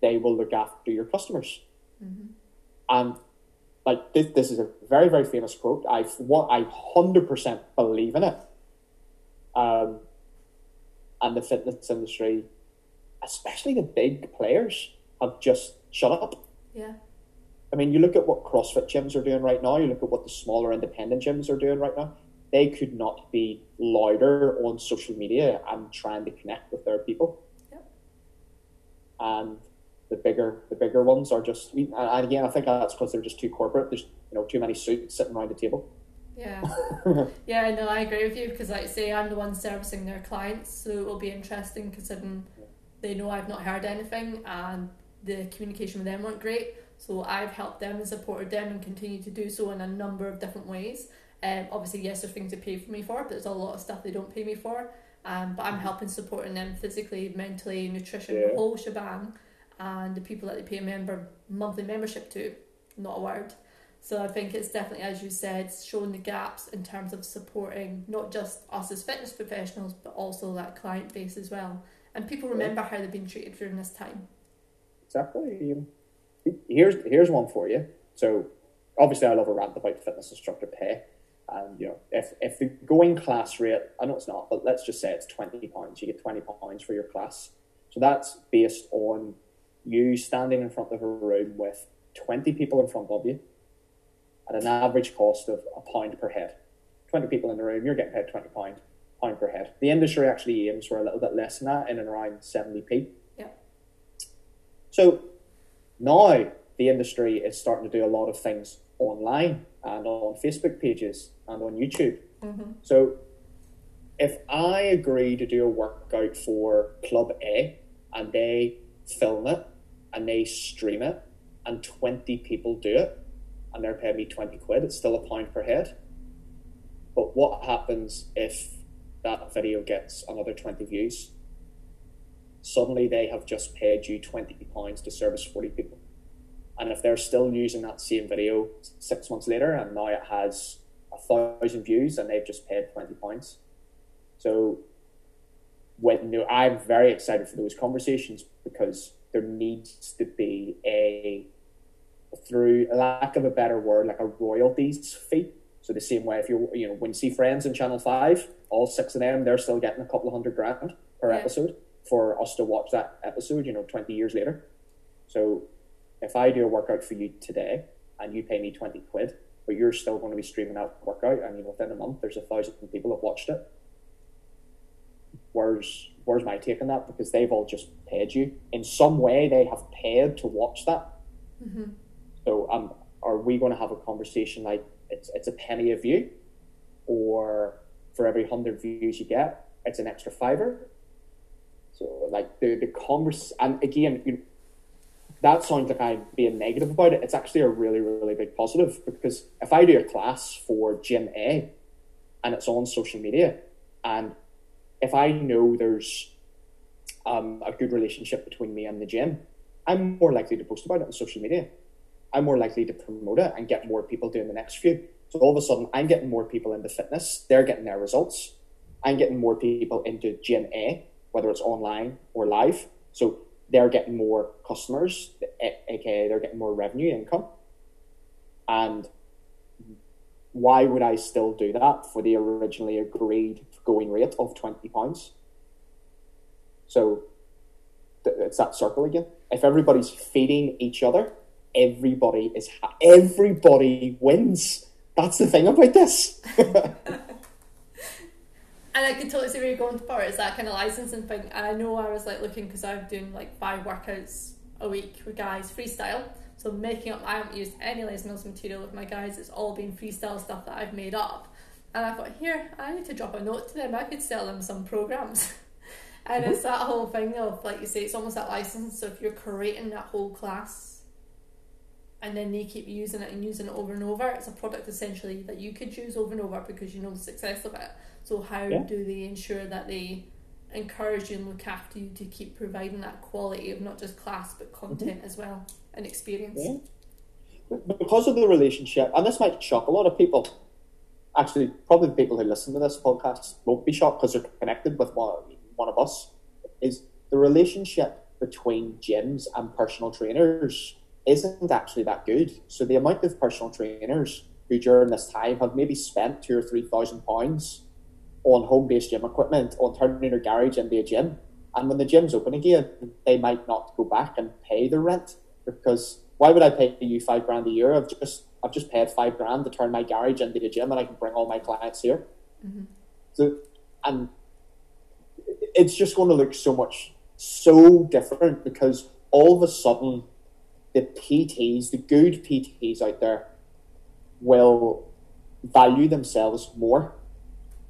they will look after your customers." And like this, this is a very very famous quote. I what I hundred percent believe in it. Um, and the fitness industry, especially the big players, have just shut up. yeah. I mean, you look at what CrossFit gyms are doing right now, you look at what the smaller independent gyms are doing right now, they could not be louder on social media and trying to connect with their people. Yep. And the bigger the bigger ones are just and again I think that's because they're just too corporate. There's you know too many suits sitting around the table. Yeah. <laughs> yeah, no, I agree with you because, like, say I'm the one servicing their clients, so it will be interesting considering they know I've not heard anything and the communication with them weren't great. So I've helped them and supported them and continue to do so in a number of different ways. Um, obviously, yes, there's things they pay for me for, but there's a lot of stuff they don't pay me for. Um, but I'm helping supporting them physically, mentally, nutrition, Yeah. the whole shebang, and the people that they pay a member monthly membership to, not a word. So I think it's definitely, as you said, showing the gaps in terms of supporting not just us as fitness professionals, but also that client base as well. And people remember how they've been treated during this time. Exactly. Um, here's here's one for you. So obviously I love a rant about fitness instructor pay. And you know, if if the going class rate I know it's not, but let's just say it's twenty pounds, you get twenty pounds for your class. So that's based on you standing in front of a room with twenty people in front of you at an average cost of a pound per head. Twenty people in the room, you're getting paid twenty pound pound per head. The industry actually aims for a little bit less than that, in and around seventy p. Yeah. So now the industry is starting to do a lot of things online and on Facebook pages and on YouTube. Mm-hmm. So if I agree to do a workout for Club A and they film it and they stream it and 20 people do it and they're paying me 20 quid, it's still a pound per head. But what happens if that video gets another 20 views? Suddenly they have just paid you 20 pounds to service 40 people. And if they're still using that same video six months later and now it has a thousand views and they've just paid 20 pounds. So when I'm very excited for those conversations because there needs to be a through lack of a better word, like a royalties fee. So the same way if you you know when you see Friends in Channel Five, all six of them they're still getting a couple of hundred grand per Yeah. episode for us to watch that episode. You know, twenty years later. So if I do a workout for you today and you pay me twenty quid, but you're still going to be streaming that workout, and you know within a month there's a thousand people have watched it. Where's where's my take on that? Because they've all just paid you in some way. They have paid to watch that. Mm-hmm. So um, are we going to have a conversation like it's it's a penny a view, or for every hundred views you get, it's an extra fiver. So like the the converse, and again, you, that sounds like I'm being negative about it. It's actually a really really big positive because if I do a class for Gym A, and it's on social media, and if I know there's um, a good relationship between me and the gym, I'm more likely to post about it on social media. I'm more likely to promote it and get more people doing the next few. So all of a sudden, I'm getting more people into fitness. They're getting their results. I'm getting more people into Gym A, whether it's online or live. So they're getting more customers, aka they're getting more revenue income. And why would I still do that for the originally agreed going rate of twenty pounds? So it's that circle again. If everybody's feeding each other, everybody is ha- everybody wins. That's the thing about this. <laughs> And I can totally see where you're going for. It's that kind of licensing thing. And I know I was like looking because I'm doing like five workouts a week with guys freestyle. So making up, I haven't used any Mills material with my guys. It's all been freestyle stuff that I've made up. And I thought, here, I need to drop a note to them. I could sell them some programs. <laughs> and it's that whole thing of, like you say, it's almost that license. So if you're creating that whole class and then they keep using it and using it over and over, it's a product essentially that you could use over and over because you know the success of it. So how Yeah. do they ensure that they encourage you and look after you to keep providing that quality of not just class but mm-hmm. content as well and experience? Yeah. Because of the relationship, and this might shock a lot of people. Actually, probably the people who listen to this podcast won't be shocked because they're connected with one, one of us. Is the relationship between gyms and personal trainers isn't actually that good. So the amount of personal trainers who during this time have maybe spent two or three thousand pounds on home based gym equipment, on turning their garage into a gym. And when the gym's open again, they might not go back and pay the rent because why would I pay you five grand a year? I've just I've just paid five grand to turn my garage into a gym and I can bring all my clients here. Mm-hmm. So and it's just going to look so much so different because all of a sudden the PTs, the good PTs out there, will value themselves more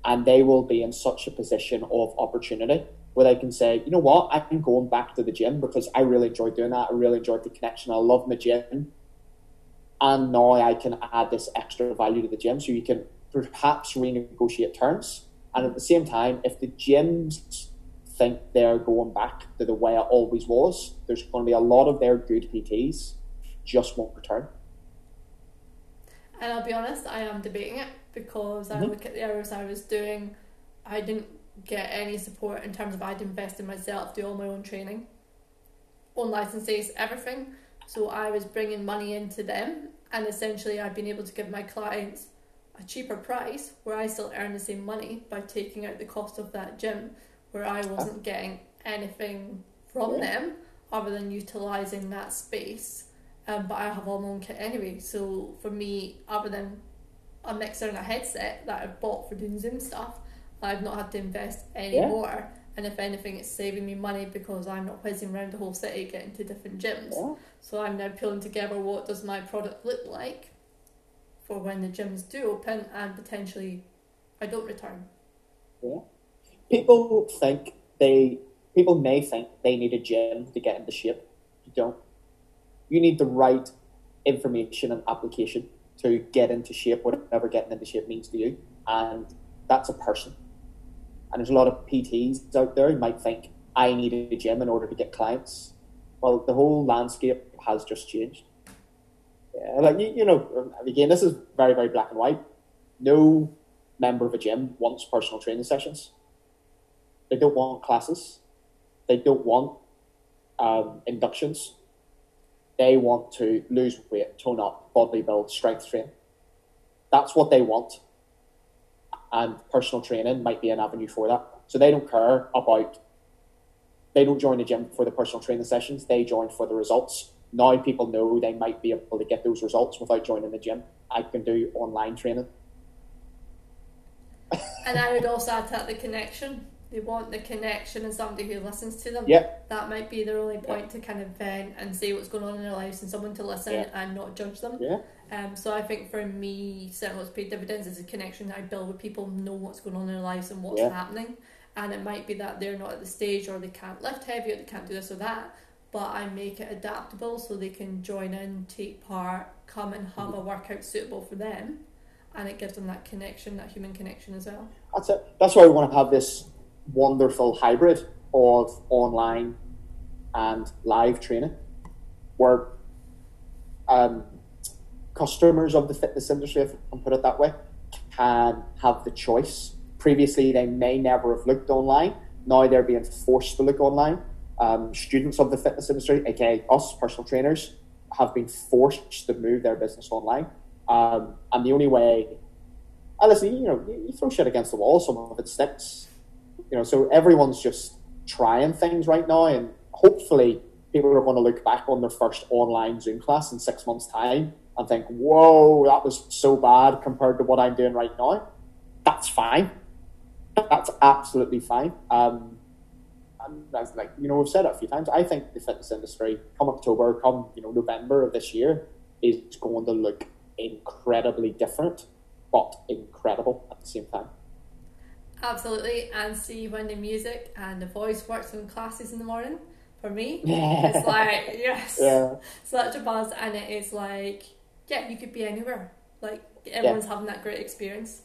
and they will be in such a position of opportunity where they can say, you know what, I'm going back to the gym because I really enjoy doing that. I really enjoyed the connection. I love my gym. And now I can add this extra value to the gym. So you can perhaps renegotiate terms. And at the same time, if the gyms think they're going back to the way it always was, there's going to be a lot of their good PTs just won't return. And I'll be honest, I am debating it because I Mhm. look at the hours I was doing, I didn't get any support in terms of I'd invest in myself, do all my own training, own licenses, everything. So I was bringing money into them, and essentially I've been able to give my clients a cheaper price where I still earn the same money by taking out the cost of that gym, where I wasn't getting anything from Yeah. them other than utilizing that space. Um, but I have all my own kit anyway, so for me, other than a mixer and a headset that I've bought for doing Zoom stuff, I've not had to invest any Yeah. more. And if anything, it's saving me money because I'm not whizzing around the whole city getting to different gyms. Yeah. So I'm now pulling together what does my product look like for when the gyms do open and potentially I don't return. People think they people may think they need a gym to get into shape. You don't. You need the right information and application to get into shape, whatever getting into shape means to you. And that's a person. And there's a lot of PTs out there who might think, I need a gym in order to get clients. Well, the whole landscape has just changed. Yeah, like you, you know, again, this is very, very black and white. No member of a gym wants personal training sessions. They don't want classes. They don't want um, inductions. They want to lose weight, tone up, body build, strength train. That's what they want. And personal training might be an avenue for that. So they don't care about, they don't join the gym for the personal training sessions, they join for the results. Now people know they might be able to get those results without joining the gym. I can do online training. And I would also add to that the connection. They want the connection and somebody who listens to them. Yeah. That might be their only point to kind of vent and say what's going on in their lives and someone to listen Yeah. and not judge them. Yeah. Um, so I think for me, certainly what's paid dividends is a connection that I build with people, know what's going on in their lives and what's Yeah. happening. And it might be that they're not at the stage or they can't lift heavy or they can't do this or that, but I make it adaptable so they can join in, take part, come and have a workout suitable for them. And it gives them that connection, that human connection as well. That's it. That's why we want to have this wonderful hybrid of online and live training, where um, customers of the fitness industry, if I can put it that way, can have the choice. Previously, they may never have looked online. Now they're being forced to look online. Um, students of the fitness industry, aka us, personal trainers, have been forced to move their business online. Um, and the only way listen, you know, you throw shit against the wall, some of it sticks. You know, so everyone's just trying things right now, and hopefully, people are going to look back on their first online Zoom class in six months' time and think, "Whoa, that was so bad compared to what I'm doing right now." That's fine. That's absolutely fine. Um, and that's like you know, we've said it a few times. I think the fitness industry, come October, come you know November of this year, is going to look incredibly different but incredible at the same time. Absolutely. And see when the music and the voice works in classes in the morning, for me, Yeah. <laughs> it's like, yes. Yeah. such a buzz and it is like yeah you could be anywhere like everyone's having that great experience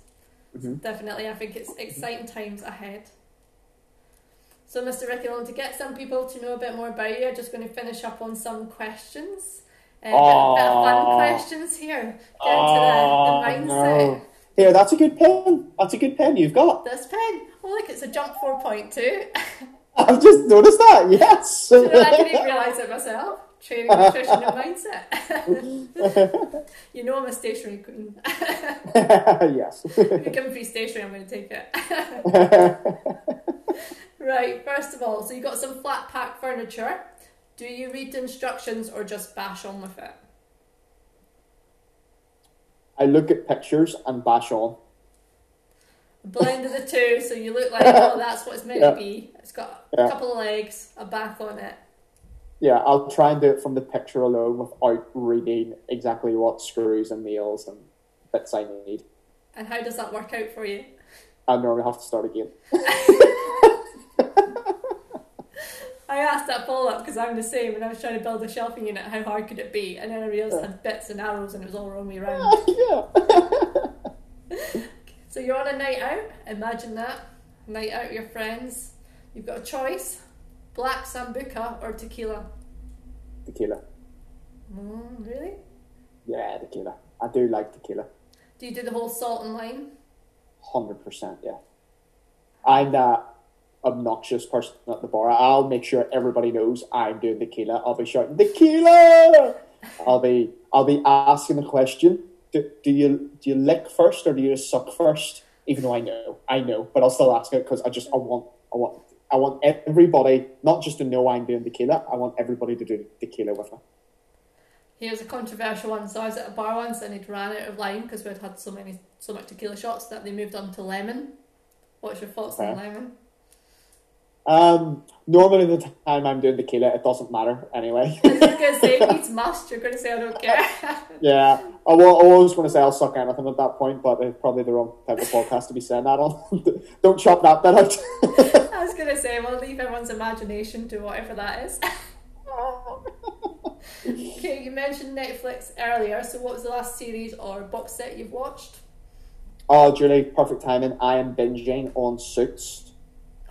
Mhm. definitely i think it's exciting times ahead so mr ricky Long, to get some people to know a bit more about you i'm just going to finish up on some questions uh, bit, bit of fun questions here get into the, the mindset no. Here, that's a good pen. That's a good pen you've got. this pen oh look it's a jump 4.2 <laughs> I've just noticed that. Yes. you know, i didn't even realise it myself training nutrition and mindset <laughs> you know i'm a stationary queen <laughs> yes. If you give me free stationery, I'm going to take it. right, first of all, so you've got some flat pack furniture. Do you read the instructions or just bash on with it? I look at pictures and bash on. Blend of the two, so you look like, <laughs> oh, that's what it's meant Yeah. to be. It's got a Yeah. couple of legs, a back on it. Yeah, I'll try and do it from the picture alone without reading exactly what screws and nails and bits I need. And how does that work out for you? I normally have to start again. <laughs> I asked that follow up because I'm the same and I was trying to build a shelving unit, how hard could it be? And then I realised it had bits and arrows and it was all wrong way around. <laughs> yeah. <laughs> So you're on a night out, imagine that. Night out with your friends. You've got a choice black sambuca or tequila. Tequila. Mm, really? Yeah, tequila. I do like tequila. Do you do the whole salt and lime? Hundred percent, yeah. I'm that obnoxious person at the bar. I'll make sure everybody knows I'm doing tequila. I'll be shouting tequila. I'll be I'll be asking the question. Do, do you do you lick first or do you suck first? Even though I know, I know, but I'll still ask it because I just I want I want I want everybody not just to know I'm doing tequila. I want everybody to do tequila with me. Here's a controversial one. So I was at a bar once and it ran out of lime because we'd had so many so much tequila shots that they moved on to lemon. What's your thoughts on lemon? Um, normally the time I'm doing tequila, it doesn't matter anyway. I was gonna say <laughs> it needs must. You're gonna say I don't care. <laughs> Yeah, I wa- I was going to say I'll suck anything at that point, but it's probably the wrong type of podcast to be saying that on. <laughs> Don't chop that bit out. I was gonna say we'll leave everyone's imagination to whatever that is. okay, you mentioned Netflix earlier. So what was the last series or box set you've watched? oh, Julie, perfect timing. I am binging on Suits.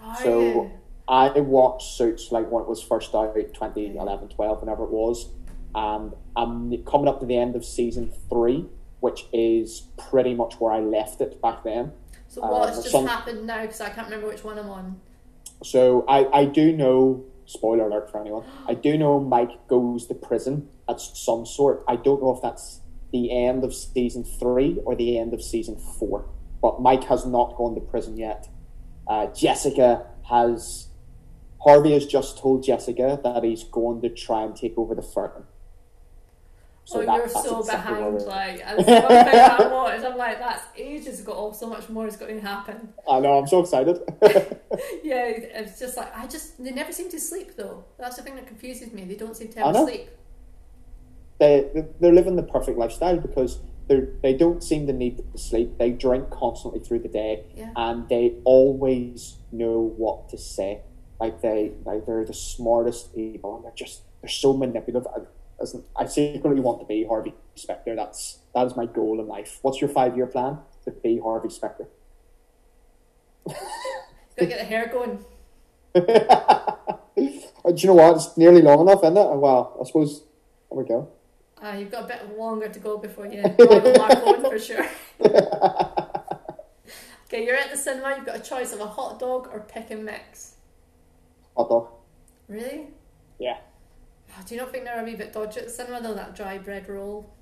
Are So- you? I watched Suits like when it was first out, 2011, 12, whenever it was. And I'm coming up to the end of season three, which is pretty much where I left it back then. So what's just some- happened now? Because I can't remember which one I'm on. So I, I do know, spoiler alert for anyone, I do know Mike goes to prison at some sort. I don't know if that's the end of season three or the end of season four. But Mike has not gone to prison yet. Uh, Jessica has, Harvey has just told Jessica that he's going to try and take over the firm. oh, that- you're so exactly behind. Like, and so I watched, I'm like, that's ages ago. Oh, so much more is going to happen. I know, I'm so excited. <laughs> <laughs> Yeah, it's just like I just they never seem to sleep though. That's the thing that confuses me. They don't seem to ever sleep. they they're living the perfect lifestyle because they they don't seem to need to sleep. They drink constantly through the day, Yeah. and they always know what to say. Like they like they're the smartest people, and they're just they're so manipulative. I, I secretly want to be Harvey Specter. That's that is my goal in life. What's your five year plan? To be Harvey Specter. Gotta get the hair going. <laughs> Do you know what? It's nearly long enough, isn't it? Well, I suppose there we go. Uh, you've got a bit longer to go before you mark on for sure. <laughs> okay, you're at the cinema, you've got a choice of a hot dog or pick and mix. Hot dog. Really? Yeah. Oh, do you not think they're a wee bit dodgy at the cinema though, that dry bread roll?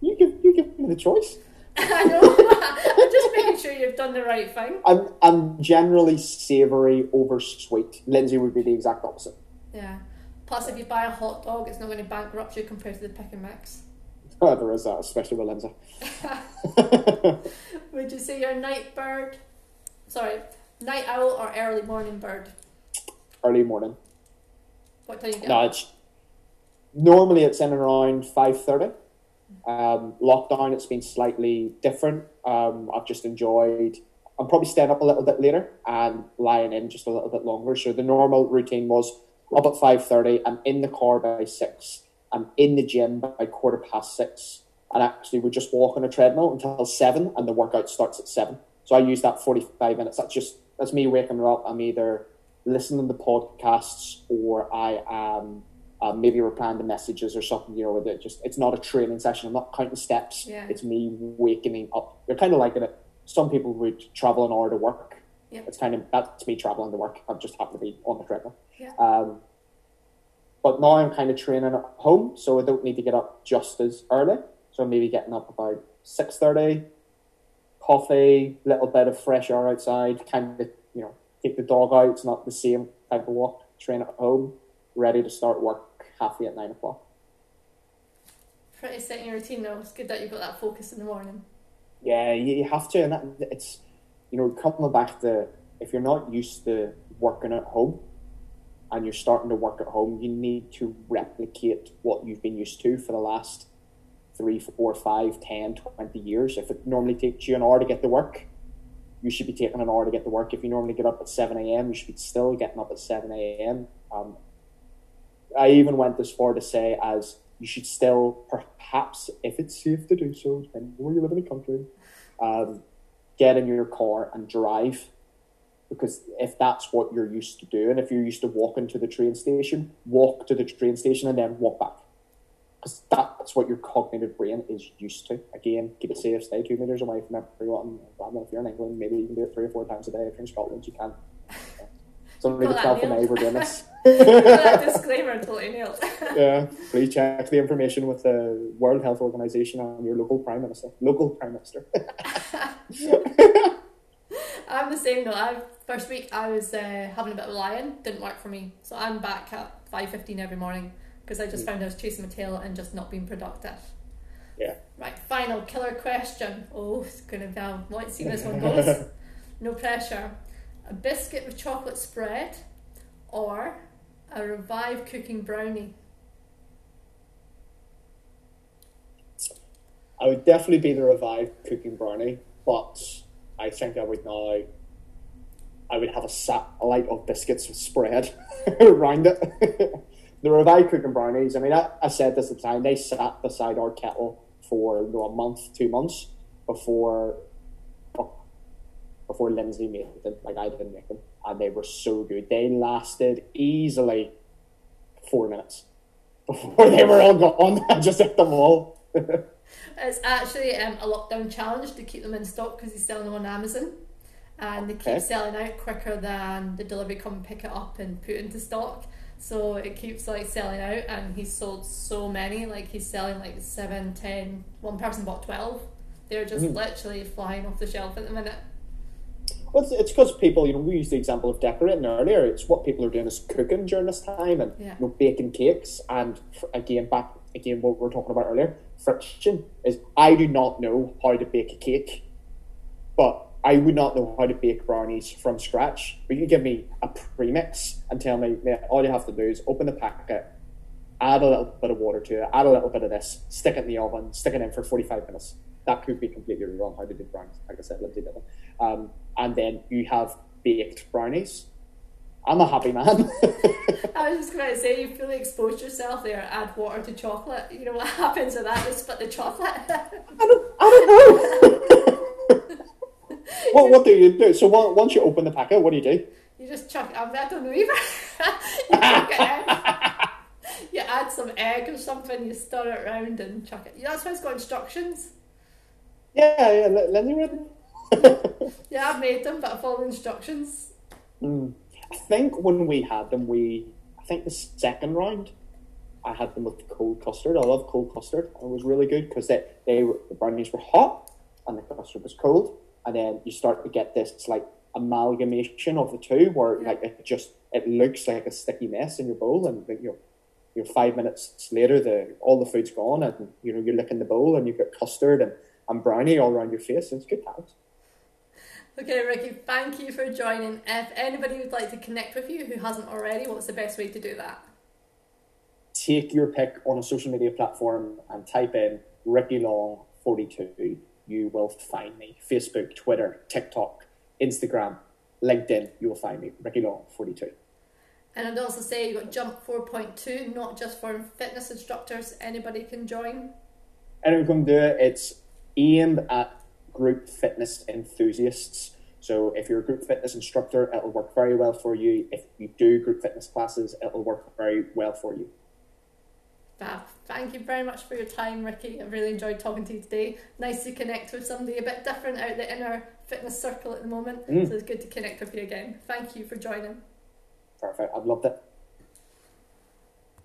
You give you give me the choice. <laughs> I know, I'm just making sure you've done the right thing. I'm I'm generally savoury over sweet. Lindsay would be the exact opposite. Yeah. Plus, if you buy a hot dog, it's not going to bankrupt you compared to the pick and mix. <laughs> Oh, there is that, especially with Lindsay. <laughs> Would you say you're a night bird? Sorry, night owl or early morning bird? Early morning. What time you get? No, it's normally it's in and around five thirty. Um, lockdown, it's been slightly different. Um, I've just enjoyed. I'm probably staying up a little bit later and lying in just a little bit longer. So the normal routine was up at five thirty. I'm in the car by six. I'm in the gym by quarter past six. And actually, we just walk on a treadmill until seven, and the workout starts at seven. So I use that forty-five minutes. That's just that's me waking up. I'm either listening to podcasts or I am uh, maybe replying to messages or something. You know, with it just it's not a training session. I'm not counting steps. Yeah. It's me waking up. You're kind of like it. Some people would travel an hour to work. Yeah. It's kind of that's me traveling to work. I just happen to be on the treadmill. Yeah. Um, but now I'm kind of training at home, so I don't need to get up just as early. So I'm maybe getting up about six thirty, coffee, little bit of fresh air outside, kind of you know take the dog out. It's not the same type of walk. Train at home, ready to start work halfway at nine o'clock. Pretty set your routine though. It's good that you've got that focus in the morning. Yeah, you, you have to, and that, it's you know coming back to if you're not used to working at home, and you're starting to work at home, you need to replicate what you've been used to for the last three, four, five, ten, twenty years. If it normally takes you an hour to get to work, you should be taking an hour to get to work. If you normally get up at seven a.m., you should be still getting up at seven a.m. Um, I even went as far to say as you should still, perhaps, if it's safe to do so, depending where you live in the country, um, get in your car and drive. Because if that's what you're used to doing, if you're used to walking to the train station, walk to the train station and then walk back. Because that's what your cognitive brain is used to. Again, keep it safe, stay two meters away from everyone. Well, if you're in England, maybe you can do it three or four times a day. If you're in Scotland, you can. It's only Got the that 12th of nailed. May we're doing this. <laughs> disclaimer totally nailed. <laughs> yeah, please check the information with the World Health Organization and your local prime minister. Local prime minister. <laughs> I'm the same though. I first week I was uh, having a bit of a lie-in. Didn't work for me, so I'm back at five fifteen every morning because I just mm. found I was chasing my tail and just not being productive. Yeah. Right, final killer question. Oh, it's gonna be. I want to see this one <laughs> goes. No pressure. A biscuit with chocolate spread, or a revived cooking brownie. I would definitely be the revived cooking brownie, but I think I would now. I would have a satellite of biscuits with spread <laughs> around it. <laughs> the revived cooking brownies. I mean, I, I said this at the time. They sat beside our kettle for you know, a month, two months before before Lindsay made them. Like I didn't make them, and they were so good. They lasted easily four minutes <laughs> before they were all gone. I just ate them all. It's actually um, a lockdown challenge to keep them in stock because he's selling them on Amazon. And they keep Okay. selling out quicker than the delivery come pick it up and put into stock. So it keeps like selling out and he's sold so many, like he's selling like seven, ten, one person bought twelve. They're just Mhm. literally flying off the shelf at the minute. Well, it's- it's because people, you know, we used the example of decorating earlier. It's what people are doing is cooking during this time and Yeah. you know, baking cakes. And f- again, back again, what we were talking about earlier, friction is I do not know how to bake a cake, but I would not know how to bake brownies from scratch. But you can give me a premix and tell me all you have to do is open the packet, add a little bit of water to it, add a little bit of this, stick it in the oven, stick it in for 45 minutes. That could be completely wrong how to do brownies. Like I said, Lindsay did it. Um, and then you have baked brownies. I'm a happy man. <laughs> I was just going to say, you fully exposed yourself there. Add water to chocolate. You know what <laughs> happens with that? You split the chocolate. I don't, I don't know. <laughs> what, what do you do? So once you open the packet, what do you do? You just chuck. I don't know either. <laughs> you chuck it in. <laughs> You add some egg or something. You stir it around and chuck it. That's why it's got instructions. Yeah, yeah. Let, me read <laughs> them. yeah, I've made them, but I follow the instructions. Mm. I think when we had them, we I think the second round, I had them with cold custard. I love cold custard. It was really good because they, they were, the brownies were hot and the custard was cold, and then you start to get this like amalgamation of the two, where like it just it looks like a sticky mess in your bowl, and you know, you know, five minutes later, the all the food's gone, and you know you look in the bowl and you've got custard and, and brownie all around your face. It's good times. Okay, Ricky, thank you for joining. If anybody would like to connect with you who hasn't already, what's the best way to do that? Take your pick on a social media platform and type in Ricky Long 42. You will find me. Facebook, Twitter, TikTok, Instagram, LinkedIn, you will find me. Ricky Long 42. And I'd also say you've got Jump 4.2, not just for fitness instructors, anybody can join. Anyone can do it. It's aimed at group fitness enthusiasts. So if you're a group fitness instructor, it'll work very well for you. If you do group fitness classes, it'll work very well for you. Fab. Thank you very much for your time, Ricky. I've really enjoyed talking to you today. Nice to connect with somebody a bit different out the inner fitness circle at the moment. Mm. So it's good to connect with you again. Thank you for joining. Perfect. I've loved it.